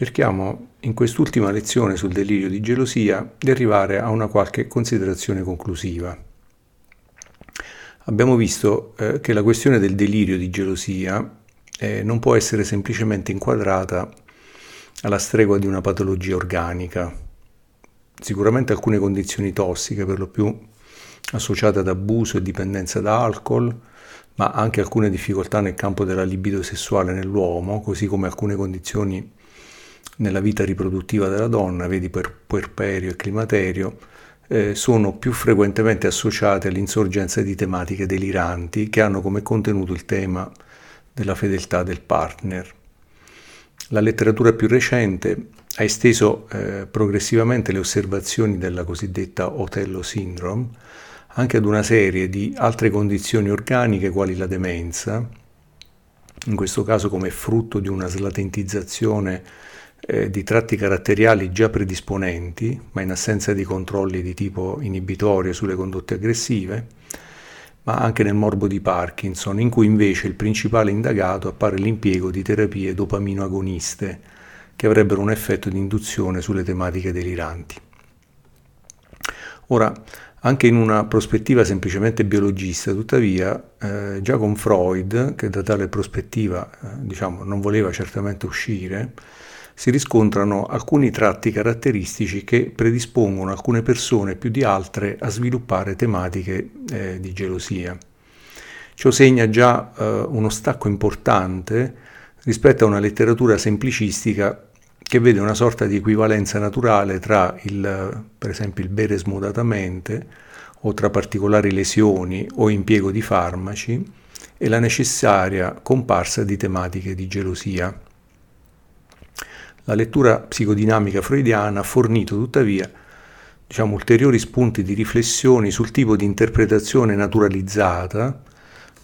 cerchiamo in quest'ultima lezione sul delirio di gelosia di arrivare a una qualche considerazione conclusiva. Abbiamo visto eh, che la questione del delirio di gelosia eh, non può essere semplicemente inquadrata alla stregua di una patologia organica. Sicuramente alcune condizioni tossiche, per lo più associate ad abuso e dipendenza da alcol, ma anche alcune difficoltà nel campo della libido sessuale nell'uomo, così come alcune condizioni nella vita riproduttiva della donna, vedi per puerperio e climaterio, eh, sono più frequentemente associate all'insorgenza di tematiche deliranti che hanno come contenuto il tema della fedeltà del partner. La letteratura più recente ha esteso eh, progressivamente le osservazioni della cosiddetta Otello Syndrome anche ad una serie di altre condizioni organiche quali la demenza, in questo caso come frutto di una slatentizzazione eh, di tratti caratteriali già predisponenti, ma in assenza di controlli di tipo inibitorio sulle condotte aggressive, ma anche nel morbo di Parkinson, in cui invece il principale indagato appare l'impiego di terapie dopamino agoniste che avrebbero un effetto di induzione sulle tematiche deliranti. Ora, anche in una prospettiva semplicemente biologista, tuttavia, eh, già con Freud, che da tale prospettiva eh, diciamo, non voleva certamente uscire, si riscontrano alcuni tratti caratteristici che predispongono alcune persone più di altre a sviluppare tematiche eh, di gelosia. Ciò segna già eh, uno stacco importante rispetto a una letteratura semplicistica che vede una sorta di equivalenza naturale tra il, per esempio, il bere smodatamente o tra particolari lesioni o impiego di farmaci e la necessaria comparsa di tematiche di gelosia. La lettura psicodinamica freudiana ha fornito tuttavia diciamo, ulteriori spunti di riflessione sul tipo di interpretazione naturalizzata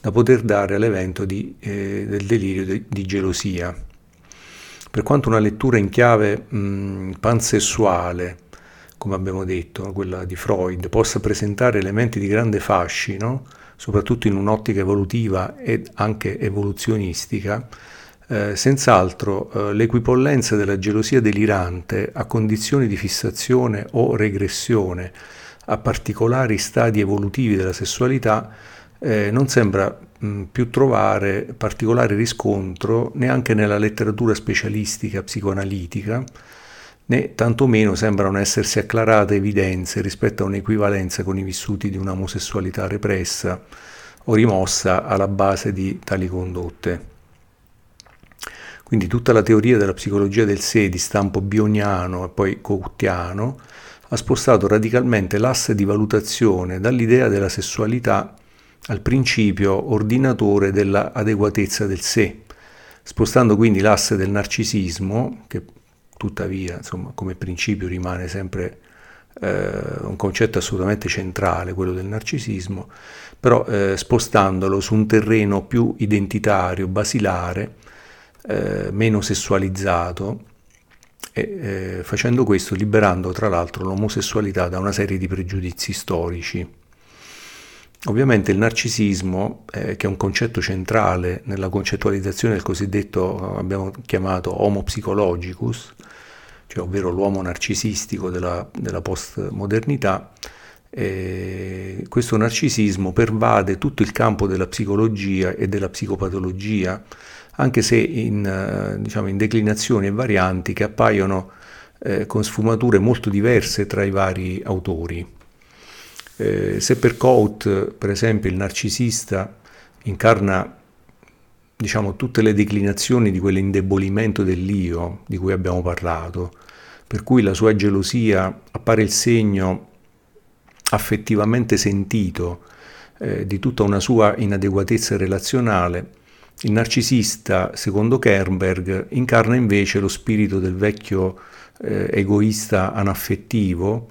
da poter dare all'evento di, eh, del delirio di, di gelosia. Per quanto una lettura in chiave mh, pansessuale, come abbiamo detto, quella di Freud, possa presentare elementi di grande fascino, soprattutto in un'ottica evolutiva ed anche evoluzionistica, eh, senz'altro eh, l'equipollenza della gelosia delirante a condizioni di fissazione o regressione a particolari stadi evolutivi della sessualità eh, non sembra mh, più trovare particolare riscontro neanche nella letteratura specialistica psicoanalitica, né tantomeno sembrano essersi acclarate evidenze rispetto a un'equivalenza con i vissuti di un'omosessualità repressa o rimossa alla base di tali condotte. Quindi tutta la teoria della psicologia del sé di stampo bioniano e poi couttiano ha spostato radicalmente l'asse di valutazione dall'idea della sessualità al principio ordinatore dell'adeguatezza del sé, spostando quindi l'asse del narcisismo, che tuttavia insomma, come principio rimane sempre eh, un concetto assolutamente centrale, quello del narcisismo, però eh, spostandolo su un terreno più identitario, basilare, eh, meno sessualizzato, e eh, facendo questo liberando tra l'altro l'omosessualità da una serie di pregiudizi storici. Ovviamente il narcisismo, eh, che è un concetto centrale nella concettualizzazione del cosiddetto, abbiamo chiamato homo psychologicus, cioè ovvero l'uomo narcisistico della, della postmodernità, eh, questo narcisismo pervade tutto il campo della psicologia e della psicopatologia, anche se in, eh, diciamo, in declinazioni e varianti che appaiono eh, con sfumature molto diverse tra i vari autori. Eh, se per Cout, per esempio, il narcisista incarna diciamo, tutte le declinazioni di quell'indebolimento dell'io di cui abbiamo parlato, per cui la sua gelosia appare il segno affettivamente sentito eh, di tutta una sua inadeguatezza relazionale, il narcisista, secondo Kernberg, incarna invece lo spirito del vecchio eh, egoista anaffettivo,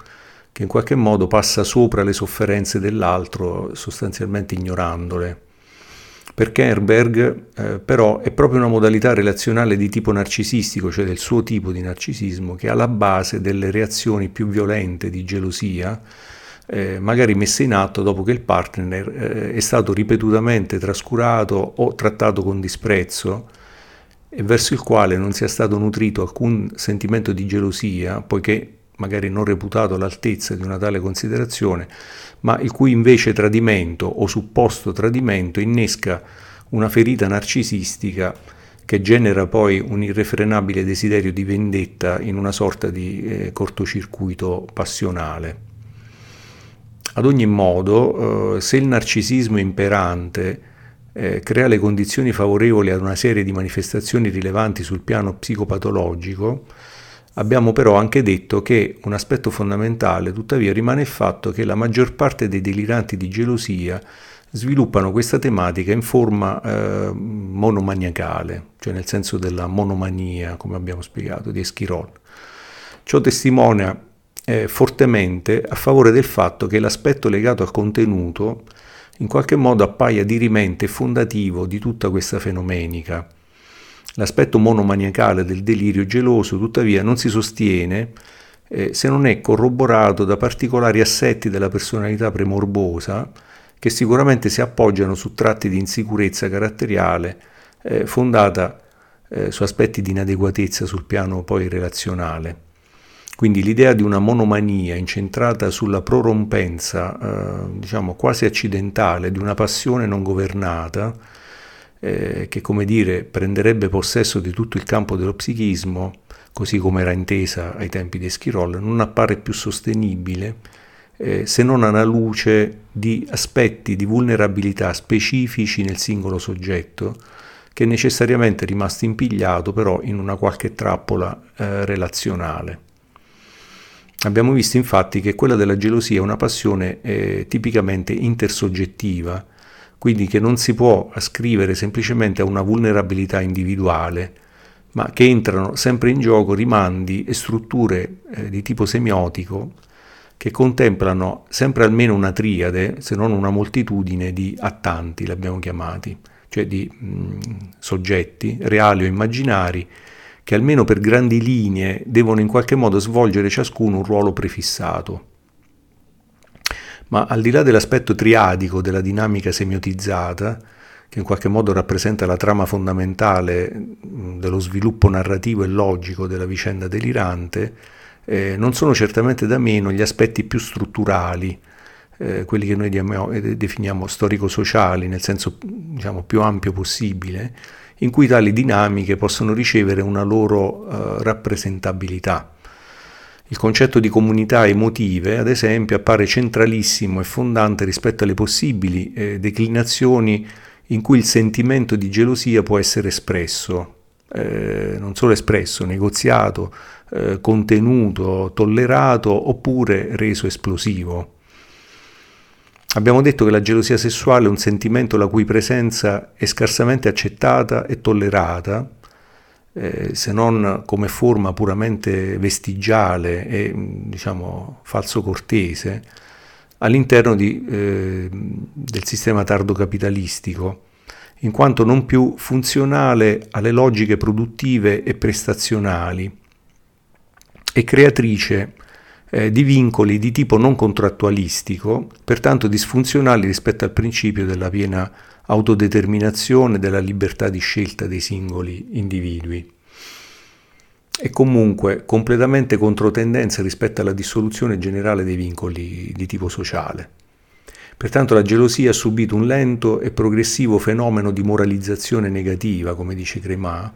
che in qualche modo passa sopra le sofferenze dell'altro, sostanzialmente ignorandole. Per Kerberg eh, però è proprio una modalità relazionale di tipo narcisistico, cioè del suo tipo di narcisismo, che è alla base delle reazioni più violente di gelosia, eh, magari messe in atto dopo che il partner eh, è stato ripetutamente trascurato o trattato con disprezzo e verso il quale non sia stato nutrito alcun sentimento di gelosia, poiché magari non reputato all'altezza di una tale considerazione, ma il cui invece tradimento o supposto tradimento innesca una ferita narcisistica che genera poi un irrefrenabile desiderio di vendetta in una sorta di eh, cortocircuito passionale. Ad ogni modo, eh, se il narcisismo imperante eh, crea le condizioni favorevoli ad una serie di manifestazioni rilevanti sul piano psicopatologico, abbiamo però anche detto che un aspetto fondamentale tuttavia rimane il fatto che la maggior parte dei deliranti di gelosia sviluppano questa tematica in forma eh, monomaniacale, cioè nel senso della monomania, come abbiamo spiegato, di Eschirol. Ciò testimonia eh, fortemente a favore del fatto che l'aspetto legato al contenuto in qualche modo appaia dirimente e fondativo di tutta questa fenomenica. L'aspetto monomaniacale del delirio geloso, tuttavia, non si sostiene eh, se non è corroborato da particolari assetti della personalità premorbosa, che sicuramente si appoggiano su tratti di insicurezza caratteriale eh, fondata eh, su aspetti di inadeguatezza sul piano poi relazionale. Quindi l'idea di una monomania incentrata sulla prorompenza, eh, diciamo quasi accidentale, di una passione non governata, eh, che come dire prenderebbe possesso di tutto il campo dello psichismo, così come era intesa ai tempi di Schirol, non appare più sostenibile eh, se non alla luce di aspetti di vulnerabilità specifici nel singolo soggetto, che è necessariamente rimasto impigliato però in una qualche trappola eh, relazionale. Abbiamo visto infatti che quella della gelosia è una passione eh, tipicamente intersoggettiva, quindi che non si può ascrivere semplicemente a una vulnerabilità individuale, ma che entrano sempre in gioco rimandi e strutture eh, di tipo semiotico che contemplano sempre almeno una triade, se non una moltitudine di attanti, li abbiamo chiamati, cioè di mh, soggetti reali o immaginari, che almeno per grandi linee devono in qualche modo svolgere ciascuno un ruolo prefissato. Ma al di là dell'aspetto triadico della dinamica semiotizzata, che in qualche modo rappresenta la trama fondamentale dello sviluppo narrativo e logico della vicenda delirante, eh, non sono certamente da meno gli aspetti più strutturali, eh, quelli che noi diamo, eh, definiamo storico-sociali, nel senso diciamo, più ampio possibile, in cui tali dinamiche possono ricevere una loro eh, rappresentabilità. Il concetto di comunità emotive, ad esempio, appare centralissimo e fondante rispetto alle possibili eh, declinazioni in cui il sentimento di gelosia può essere espresso, eh, non solo espresso, negoziato, eh, contenuto, tollerato oppure reso esplosivo. Abbiamo detto che la gelosia sessuale è un sentimento la cui presenza è scarsamente accettata e tollerata, eh, se non come forma puramente vestigiale e diciamo falso cortese, all'interno di, eh, del sistema tardo capitalistico, in quanto non più funzionale alle logiche produttive e prestazionali e creatrice eh, di vincoli di tipo non contrattualistico, pertanto disfunzionali rispetto al principio della piena autodeterminazione, della libertà di scelta dei singoli individui. E comunque completamente controtendenza rispetto alla dissoluzione generale dei vincoli di tipo sociale. Pertanto la gelosia ha subito un lento e progressivo fenomeno di moralizzazione negativa, come dice Cremà,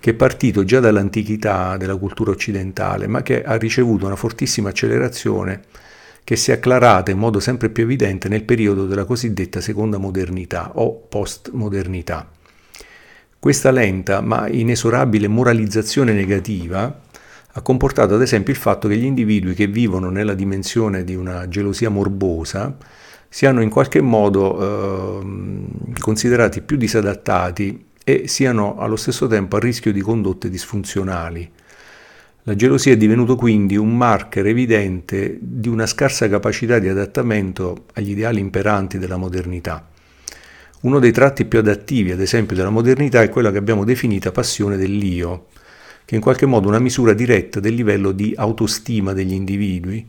che è partito già dall'antichità della cultura occidentale, ma che ha ricevuto una fortissima accelerazione che si è acclarata in modo sempre più evidente nel periodo della cosiddetta seconda modernità o postmodernità. Questa lenta ma inesorabile moralizzazione negativa ha comportato ad esempio il fatto che gli individui che vivono nella dimensione di una gelosia morbosa siano in qualche modo eh, considerati più disadattati e siano allo stesso tempo a rischio di condotte disfunzionali. La gelosia è divenuto quindi un marker evidente di una scarsa capacità di adattamento agli ideali imperanti della modernità. Uno dei tratti più adattivi, ad esempio, della modernità è quella che abbiamo definita passione dell'io, che è in qualche modo una misura diretta del livello di autostima degli individui,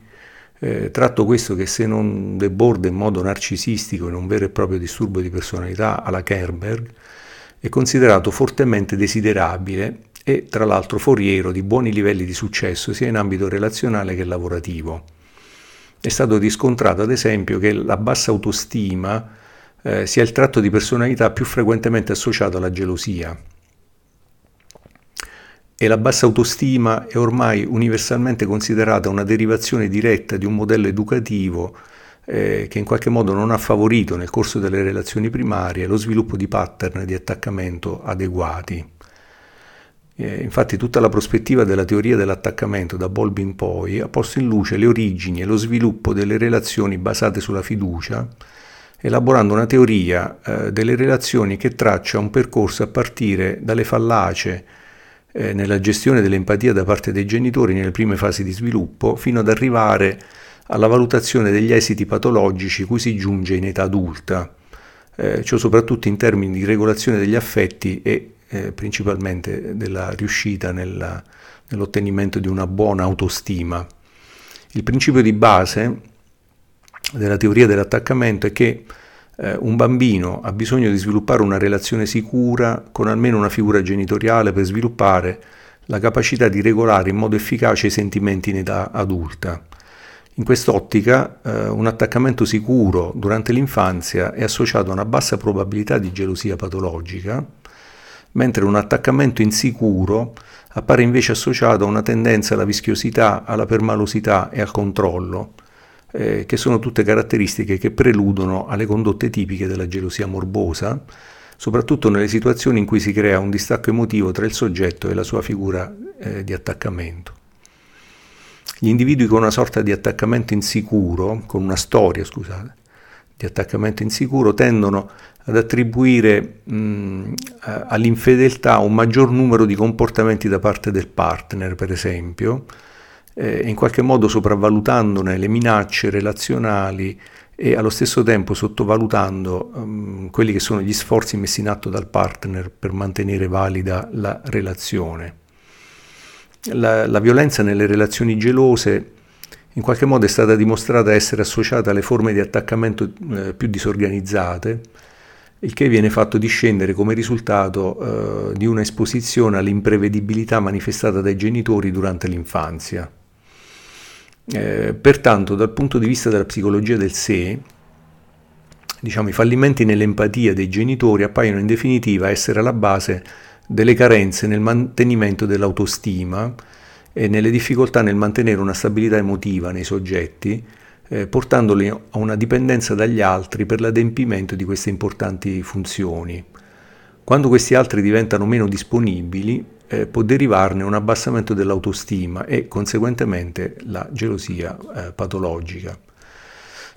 eh, tratto questo che se non deborda in modo narcisistico in un vero e proprio disturbo di personalità alla Kerberg, è considerato fortemente desiderabile e tra l'altro foriero di buoni livelli di successo sia in ambito relazionale che lavorativo. È stato riscontrato ad esempio che la bassa autostima eh, sia il tratto di personalità più frequentemente associato alla gelosia. E la bassa autostima è ormai universalmente considerata una derivazione diretta di un modello educativo eh, che in qualche modo non ha favorito nel corso delle relazioni primarie lo sviluppo di pattern di attaccamento adeguati. Eh, infatti tutta la prospettiva della teoria dell'attaccamento da Bolby in poi ha posto in luce le origini e lo sviluppo delle relazioni basate sulla fiducia, elaborando una teoria eh, delle relazioni che traccia un percorso a partire dalle fallacie eh, nella gestione dell'empatia da parte dei genitori nelle prime fasi di sviluppo, fino ad arrivare alla valutazione degli esiti patologici cui si giunge in età adulta, eh, ciò soprattutto in termini di regolazione degli affetti e eh, principalmente della riuscita nella, nell'ottenimento di una buona autostima. Il principio di base della teoria dell'attaccamento è che eh, un bambino ha bisogno di sviluppare una relazione sicura con almeno una figura genitoriale per sviluppare la capacità di regolare in modo efficace i sentimenti in età adulta. In quest'ottica eh, un attaccamento sicuro durante l'infanzia è associato a una bassa probabilità di gelosia patologica, mentre un attaccamento insicuro appare invece associato a una tendenza alla vischiosità, alla permalosità e al controllo, eh, che sono tutte caratteristiche che preludono alle condotte tipiche della gelosia morbosa, soprattutto nelle situazioni in cui si crea un distacco emotivo tra il soggetto e la sua figura eh, di attaccamento. Gli individui con una sorta di attaccamento insicuro, con una storia, scusate, di attaccamento insicuro, tendono ad attribuire mh, all'infedeltà un maggior numero di comportamenti da parte del partner, per esempio, eh, in qualche modo sopravvalutandone le minacce relazionali e allo stesso tempo sottovalutando um, quelli che sono gli sforzi messi in atto dal partner per mantenere valida la relazione. La, la violenza nelle relazioni gelose in qualche modo è stata dimostrata essere associata alle forme di attaccamento eh, più disorganizzate, il che viene fatto discendere come risultato eh, di un'esposizione all'imprevedibilità manifestata dai genitori durante l'infanzia. Eh, pertanto, dal punto di vista della psicologia del sé, diciamo, i fallimenti nell'empatia dei genitori appaiono in definitiva essere alla base delle carenze nel mantenimento dell'autostima e nelle difficoltà nel mantenere una stabilità emotiva nei soggetti, eh, portandoli a una dipendenza dagli altri per l'adempimento di queste importanti funzioni. Quando questi altri diventano meno disponibili, eh, può derivarne un abbassamento dell'autostima e conseguentemente la gelosia eh, patologica.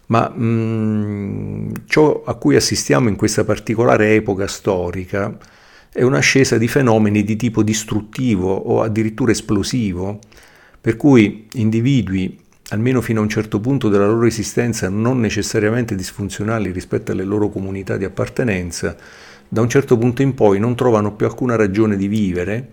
Ma mh, mm, ciò a cui assistiamo in questa particolare epoca storica è un'ascesa di fenomeni di tipo distruttivo o addirittura esplosivo, per cui individui, almeno fino a un certo punto della loro esistenza, non necessariamente disfunzionali rispetto alle loro comunità di appartenenza, da un certo punto in poi non trovano più alcuna ragione di vivere,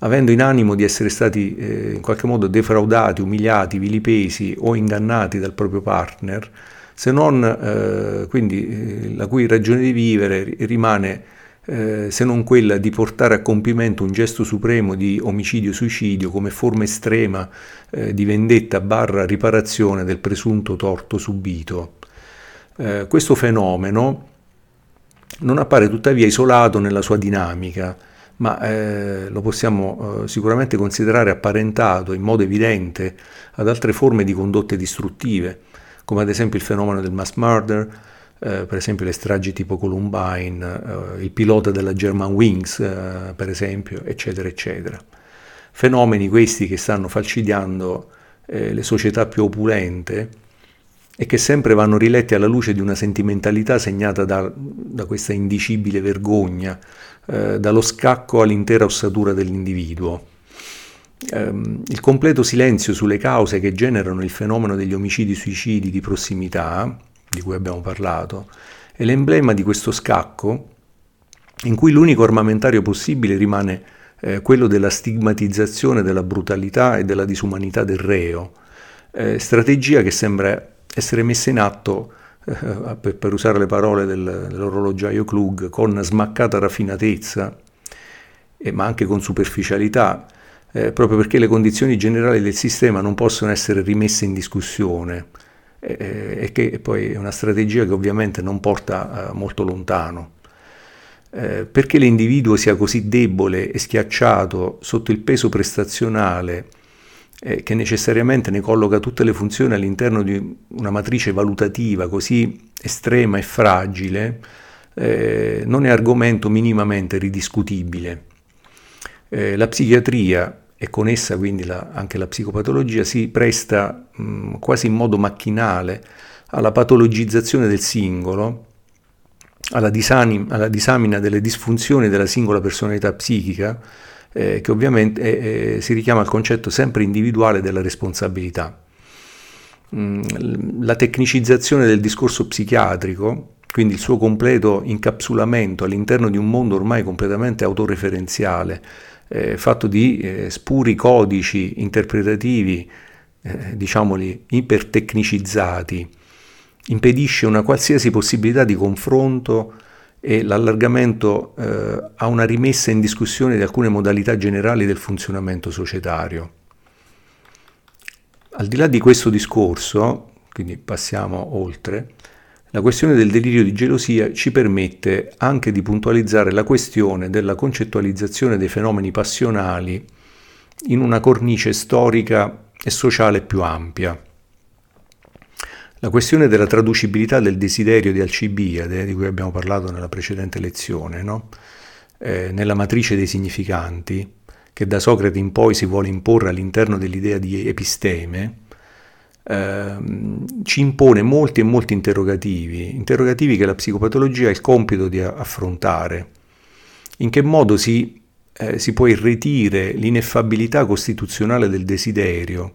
avendo in animo di essere stati eh, in qualche modo defraudati, umiliati, vilipesi o ingannati dal proprio partner, se non eh, quindi eh, la cui ragione di vivere rimane eh, se non quella di portare a compimento un gesto supremo di omicidio-suicidio come forma estrema eh, di vendetta barra riparazione del presunto torto subito. Eh, questo fenomeno non appare tuttavia isolato nella sua dinamica, ma eh, lo possiamo eh, sicuramente considerare apparentato in modo evidente ad altre forme di condotte distruttive, come ad esempio il fenomeno del mass murder, eh, per esempio le stragi tipo Columbine, eh, il pilota della German Wings, eh, per esempio, eccetera, eccetera. Fenomeni questi che stanno falcidiando eh, le società più opulente e che sempre vanno riletti alla luce di una sentimentalità segnata da, da questa indicibile vergogna, eh, dallo scacco all'intera ossatura dell'individuo. Um, il completo silenzio sulle cause che generano il fenomeno degli omicidi-suicidi di prossimità, di cui abbiamo parlato, è l'emblema di questo scacco in cui l'unico armamentario possibile rimane eh, quello della stigmatizzazione della brutalità e della disumanità del reo, eh, strategia che sembra essere messa in atto eh, per, per, usare le parole del, dell'orologiaio Klug, con smaccata raffinatezza, eh, ma anche con superficialità, eh, proprio perché le condizioni generali del sistema non possono essere rimesse in discussione e che poi è una strategia che ovviamente non porta eh, molto lontano. Eh, perché l'individuo sia così debole e schiacciato sotto il peso prestazionale eh, che necessariamente ne colloca tutte le funzioni all'interno di una matrice valutativa così estrema e fragile, non è argomento minimamente ridiscutibile. Eh, la psichiatria e con essa quindi la, anche la psicopatologia si presta mh, quasi in modo macchinale alla patologizzazione del singolo, alla, disani, alla disamina delle disfunzioni della singola personalità psichica, eh, che ovviamente eh, eh, si richiama al concetto sempre individuale della responsabilità. Mm, la tecnicizzazione del discorso psichiatrico, quindi il suo completo incapsulamento all'interno di un mondo ormai completamente autoreferenziale, eh, fatto di eh, spuri codici interpretativi, eh, diciamoli, ipertecnicizzati, impedisce una qualsiasi possibilità di confronto e l'allargamento eh, a una rimessa in discussione di alcune modalità generali del funzionamento societario. Al di là di questo discorso, quindi passiamo oltre, la questione del delirio di gelosia ci permette anche di puntualizzare la questione della concettualizzazione dei fenomeni passionali in una cornice storica e sociale più ampia. La questione della traducibilità del desiderio di Alcibiade, di cui abbiamo parlato nella precedente lezione, no? eh, nella matrice dei significanti, che da Socrate in poi si vuole imporre all'interno dell'idea di episteme, eh, ci impone molti e molti interrogativi, interrogativi che la psicopatologia ha il compito di affrontare. In che modo si, eh, si può irretire l'ineffabilità costituzionale del desiderio,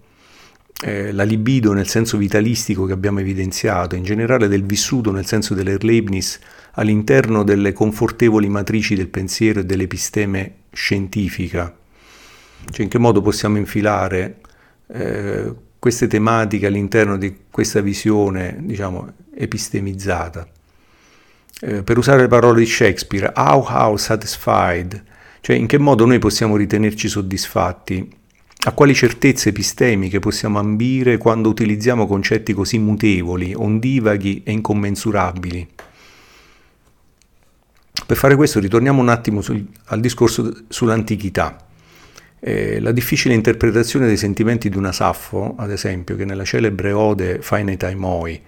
eh, la libido nel senso vitalistico che abbiamo evidenziato, in generale del vissuto nel senso dell'Erlebnis all'interno delle confortevoli matrici del pensiero e dell'episteme scientifica. Cioè in che modo possiamo infilare eh, queste tematiche all'interno di questa visione, diciamo, epistemizzata. Eh, per usare le parole di Shakespeare, how how satisfied, cioè in che modo noi possiamo ritenerci soddisfatti a quali certezze epistemiche possiamo ambire quando utilizziamo concetti così mutevoli, ondivaghi e incommensurabili? Per fare questo ritorniamo un attimo sul, al discorso sull'antichità. Eh, la difficile interpretazione dei sentimenti di una Saffo, ad esempio, che nella celebre ode Faineta Moi,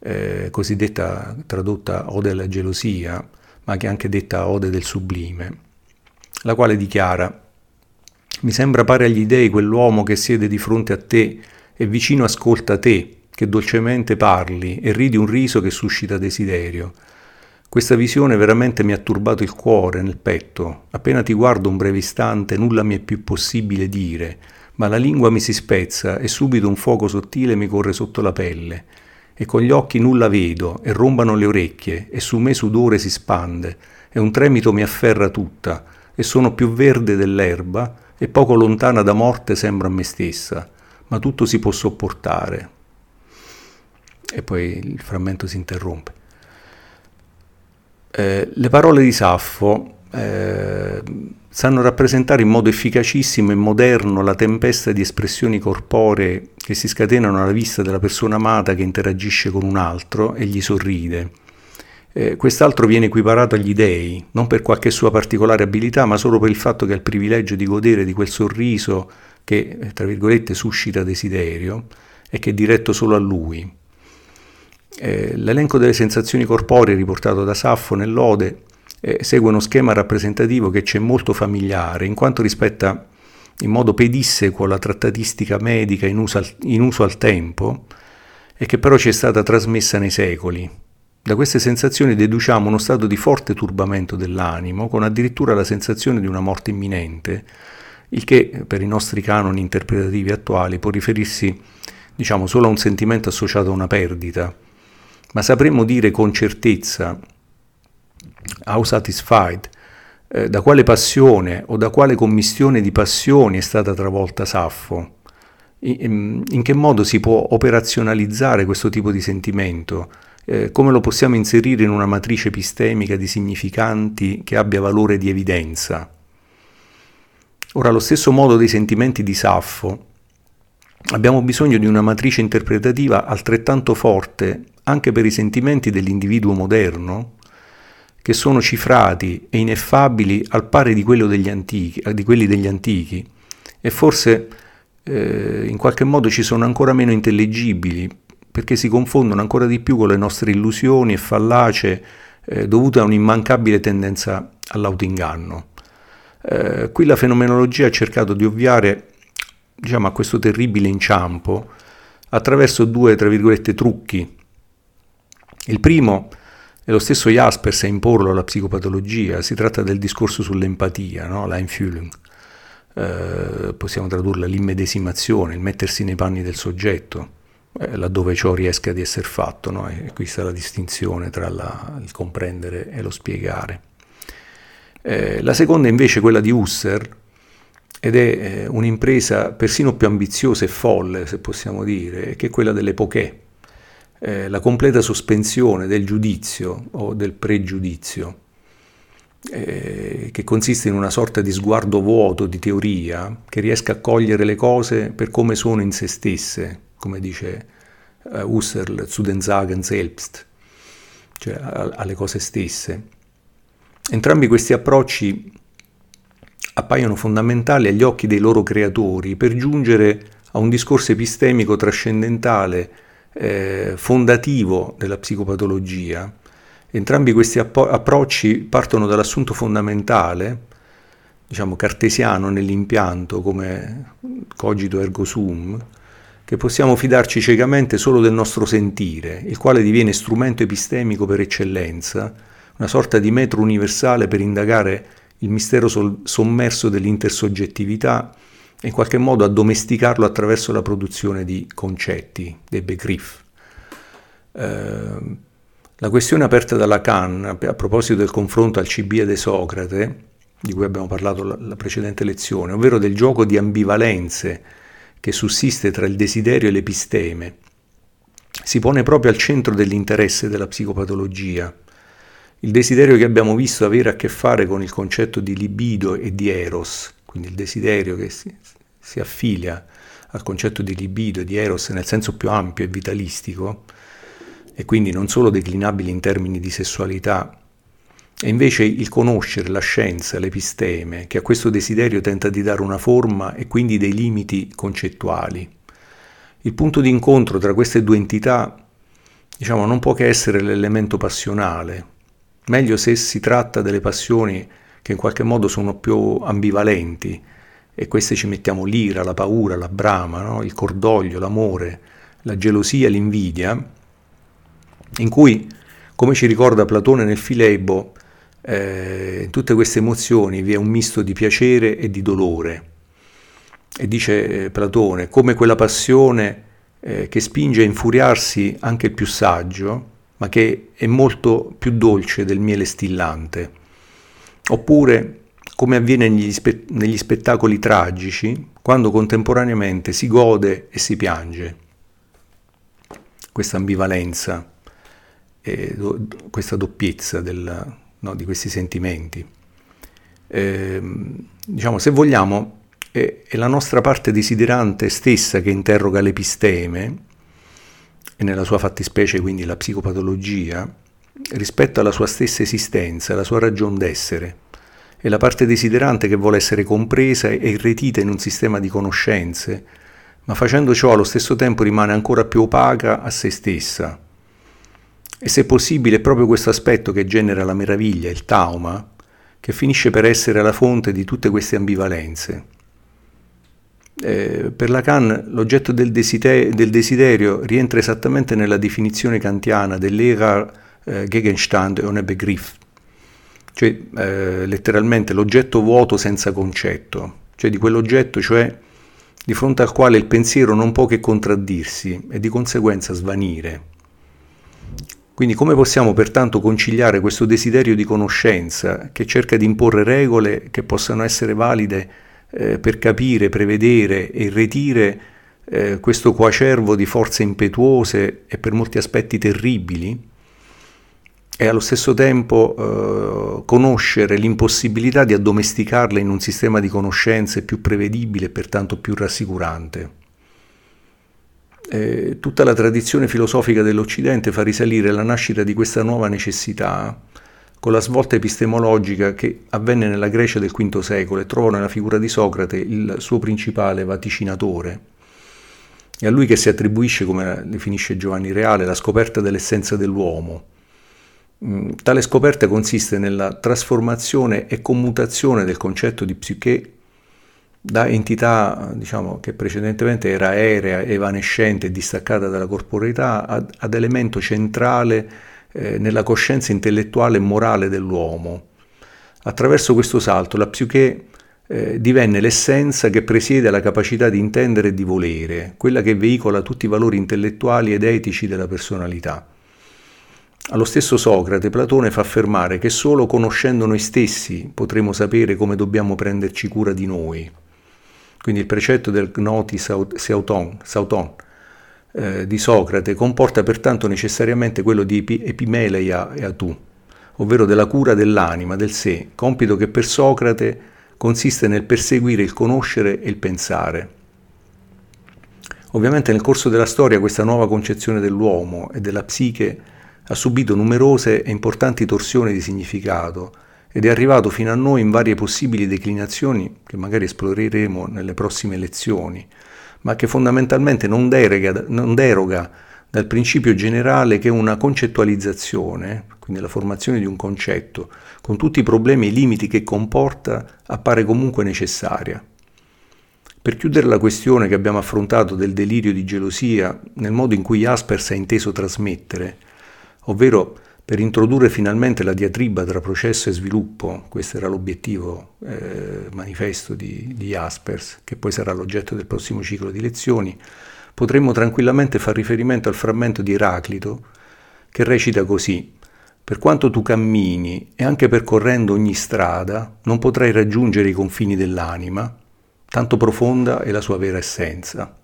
eh, cosiddetta tradotta ode alla gelosia, ma che è anche detta ode del sublime, la quale dichiara mi sembra pare agli dei quell'uomo che siede di fronte a te e vicino ascolta te, che dolcemente parli e ridi un riso che suscita desiderio. Questa visione veramente mi ha turbato il cuore nel petto. Appena ti guardo un breve istante nulla mi è più possibile dire, ma la lingua mi si spezza e subito un fuoco sottile mi corre sotto la pelle. E con gli occhi nulla vedo, e rombano le orecchie, e su me sudore si spande, e un tremito mi afferra tutta, e sono più verde dell'erba, e poco lontana da morte sembra a me stessa, ma tutto si può sopportare. E poi il frammento si interrompe. Eh, le parole di Saffo eh, sanno rappresentare in modo efficacissimo e moderno la tempesta di espressioni corporee che si scatenano alla vista della persona amata che interagisce con un altro e gli sorride eh, quest'altro viene equiparato agli dei, non per qualche sua particolare abilità, ma solo per il fatto che ha il privilegio di godere di quel sorriso che, tra virgolette, suscita desiderio e che è diretto solo a lui. Eh, l'elenco delle sensazioni corporee riportato da Saffo nell'Ode eh, segue uno schema rappresentativo che ci è molto familiare, in quanto rispetta in modo pedissequo la trattatistica medica in uso al, in uso al tempo e che però ci è stata trasmessa nei secoli, da queste sensazioni deduciamo uno stato di forte turbamento dell'animo, con addirittura la sensazione di una morte imminente, il che per i nostri canoni interpretativi attuali può riferirsi diciamo solo a un sentimento associato a una perdita, ma sapremmo dire con certezza how satisfied, eh, da quale passione o da quale commistione di passioni è stata travolta Saffo, in, in che modo si può operazionalizzare questo tipo di sentimento, eh, come lo possiamo inserire in una matrice epistemica di significanti che abbia valore di evidenza? Ora, allo stesso modo dei sentimenti di Saffo, abbiamo bisogno di una matrice interpretativa altrettanto forte anche per i sentimenti dell'individuo moderno, che sono cifrati e ineffabili al pari di, degli antichi, di quelli degli antichi, e forse eh, in qualche modo ci sono ancora meno intelligibili, perché si confondono ancora di più con le nostre illusioni e fallacie eh, dovute a un'immancabile tendenza all'autoinganno. Eh, qui la fenomenologia ha cercato di ovviare diciamo, a questo terribile inciampo attraverso due, tra virgolette, trucchi. Il primo è lo stesso Jaspers a imporlo alla psicopatologia, si tratta del discorso sull'empatia, no? l'Einfühlung. Eh, possiamo tradurla l'immedesimazione, il mettersi nei panni del soggetto eh, laddove ciò riesca di essere fatto. No? E qui sta la distinzione tra la, il comprendere e lo spiegare. Eh, la seconda invece quella di Husserl, ed è eh, un'impresa persino più ambiziosa e folle, se possiamo dire, che quella dell'epoché, eh, la completa sospensione del giudizio o del pregiudizio, eh, che consiste in una sorta di sguardo vuoto di teoria che riesca a cogliere le cose per come sono in se stesse, come dice uh, Husserl zu den Sagen selbst, cioè alle cose stesse. Entrambi questi approcci appaiono fondamentali agli occhi dei loro creatori per giungere a un discorso epistemico trascendentale, eh, fondativo della psicopatologia. Entrambi questi appo- approcci partono dall'assunto fondamentale, diciamo cartesiano nell'impianto come cogito ergo sum, che possiamo fidarci ciecamente solo del nostro sentire, il quale diviene strumento epistemico per eccellenza, una sorta di metro universale per indagare il mistero sol- sommerso dell'intersoggettività e in qualche modo addomesticarlo attraverso la produzione di concetti, dei begriff. Eh, la questione aperta da Lacan a proposito del confronto al Cibia de Socrate, di cui abbiamo parlato la, la precedente lezione, ovvero del gioco di ambivalenze che sussiste tra il desiderio e l'episteme, si pone proprio al centro dell'interesse della psicopatologia. Il desiderio che abbiamo visto avere a che fare con il concetto di libido e di eros, quindi il desiderio che si, si affilia al concetto di libido e di eros nel senso più ampio e vitalistico, e quindi non solo declinabile in termini di sessualità, è invece il conoscere la scienza, l'episteme, che a questo desiderio tenta di dare una forma e quindi dei limiti concettuali. Il punto di incontro tra queste due entità, diciamo, non può che essere l'elemento passionale. Meglio se si tratta delle passioni che in qualche modo sono più ambivalenti, e queste ci mettiamo l'ira, la paura, la brama, no? il cordoglio, l'amore, la gelosia, l'invidia, in cui, come ci ricorda Platone nel Filebo, eh, in tutte queste emozioni vi è un misto di piacere e di dolore. E dice eh, Platone, come quella passione eh, che spinge a infuriarsi anche il più saggio, ma che è molto più dolce del miele stillante. Oppure come avviene negli, spe- negli spettacoli tragici, quando contemporaneamente si gode e si piange. Questa ambivalenza, do- questa doppiezza del, no, di questi sentimenti. Eh, diciamo, se vogliamo, è, è, la nostra parte desiderante stessa che interroga l'episteme, e nella sua fattispecie quindi la psicopatologia, rispetto alla sua stessa esistenza, alla sua ragion d'essere. È la parte desiderante che vuole essere compresa e irretita in un sistema di conoscenze, ma facendo ciò allo stesso tempo rimane ancora più opaca a se stessa, e se possibile è proprio questo aspetto che genera la meraviglia, il tauma, che finisce per essere la fonte di tutte queste ambivalenze. Eh, per Lacan l'oggetto del, desider- del, desiderio rientra esattamente nella definizione kantiana dell'era eh, Gegenstand ohne Begriff, cioè eh, letteralmente l'oggetto vuoto senza concetto, cioè di quell'oggetto, cioè di fronte al quale il pensiero non può che contraddirsi e di conseguenza svanire. Quindi come possiamo pertanto conciliare questo desiderio di conoscenza che cerca di imporre regole che possano essere valide eh, per capire, prevedere e irretire eh, questo coacervo di forze impetuose e per molti aspetti terribili, e allo stesso tempo eh, conoscere l'impossibilità di addomesticarla in un sistema di conoscenze più prevedibile e pertanto più rassicurante. Eh, tutta la tradizione filosofica dell'Occidente fa risalire la nascita di questa nuova necessità con la svolta epistemologica che avvenne nella Grecia del V secolo e trovò nella figura di Socrate il suo principale vaticinatore. È a lui che si attribuisce, come definisce Giovanni Reale, la scoperta dell'essenza dell'uomo. Mm, tale scoperta consiste nella trasformazione e commutazione del concetto di psiche da entità diciamo, che precedentemente era aerea, evanescente e distaccata dalla corporeità ad, ad elemento centrale eh, nella coscienza intellettuale e morale dell'uomo. Attraverso questo salto la psiche eh, divenne l'essenza che presiede alla capacità di intendere e di volere, quella che veicola tutti i valori intellettuali ed etici della personalità. Allo stesso Socrate, Platone fa affermare che solo conoscendo noi stessi potremo sapere come dobbiamo prenderci cura di noi. Quindi il precetto del gnoti sauton, sauton eh, di Socrate comporta pertanto necessariamente quello di Epimeleia e Atu, ovvero della cura dell'anima, del sé, compito che per Socrate consiste nel perseguire il conoscere e il pensare. Ovviamente nel corso della storia questa nuova concezione dell'uomo e della psiche ha subito numerose e importanti torsioni di significato ed è arrivato fino a noi in varie possibili declinazioni che magari esploreremo nelle prossime lezioni, ma che fondamentalmente non deroga, non deroga dal principio generale che una concettualizzazione, quindi la formazione di un concetto, con tutti i problemi e i limiti che comporta, appare comunque necessaria. Per chiudere la questione che abbiamo affrontato del delirio di gelosia nel modo in cui Jaspers ha inteso trasmettere, ovvero per introdurre finalmente la diatriba tra processo e sviluppo, questo era l'obiettivo eh, manifesto di, di Jaspers, che poi sarà l'oggetto del prossimo ciclo di lezioni, potremmo tranquillamente far riferimento al frammento di Eraclito che recita così per quanto tu cammini e anche percorrendo ogni strada, non potrai raggiungere i confini dell'anima, tanto profonda è la sua vera essenza.